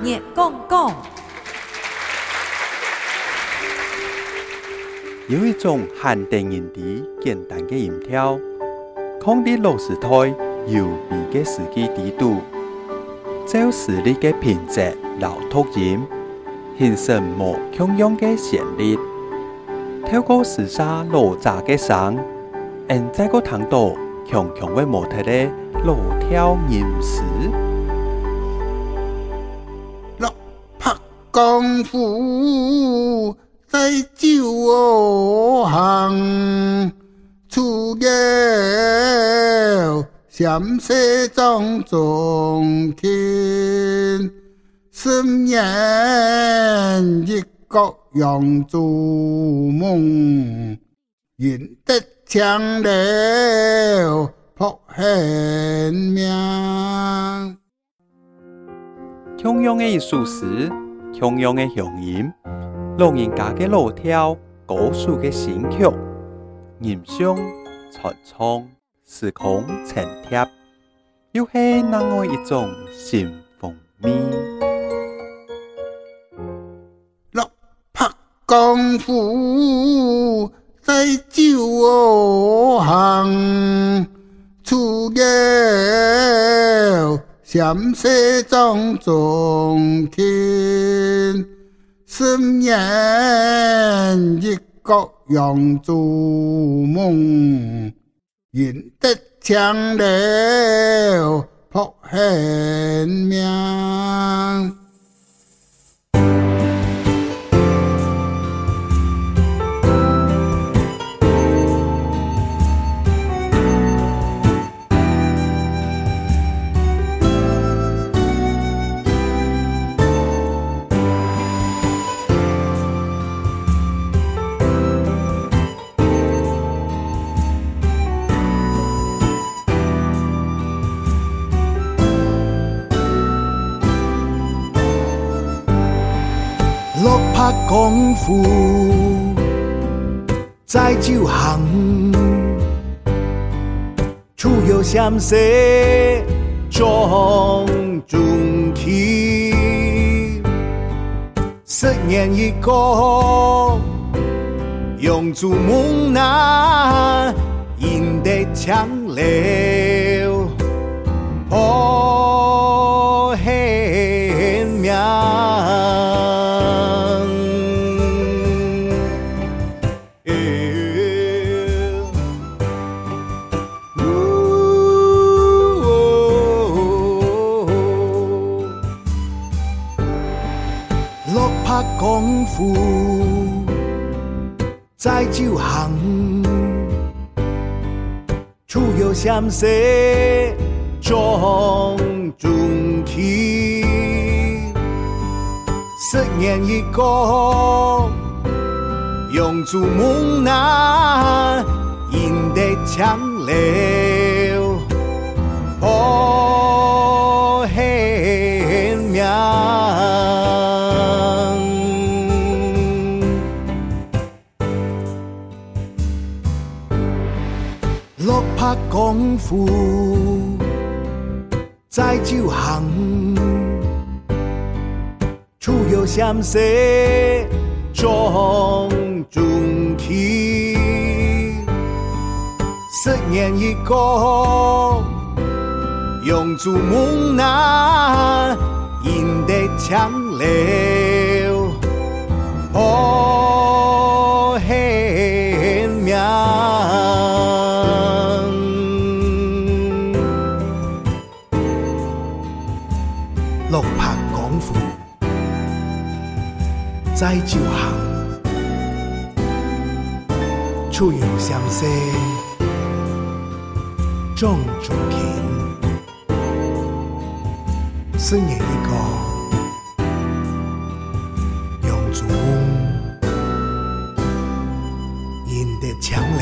热讲讲，有一种限定音的简单的音调，抗的老师台优美的司机地度，照实力的品质老突音，形成无穷样的旋律，透过时沙落杂的声，现在个听到强强的模特的老跳吟诗。功夫在酒行，出游陕西庄中天，深夜一角扬筑梦，赢得强了扑现命。同样的艺术史，同样的乡音，老人家的老调，歌手的新曲，吟诵、传唱，时空陈贴，又是哪样一种新风味？落拍功夫在酒行，出游陕西庄中天，心念一角扬筑梦，愿得强了扑现命。拍功夫在酒行，出游陕西庄中去，十年一个永驻梦那赢得强了，功夫在酒行，出游陕西庄中去，十年一个永驻梦那赢得强了，功夫在酒行，出游陕西庄中去，十年一个永驻梦那赢得强了，在酒行，出游陕西壮族情，思念一个永驻梦，赢得强了，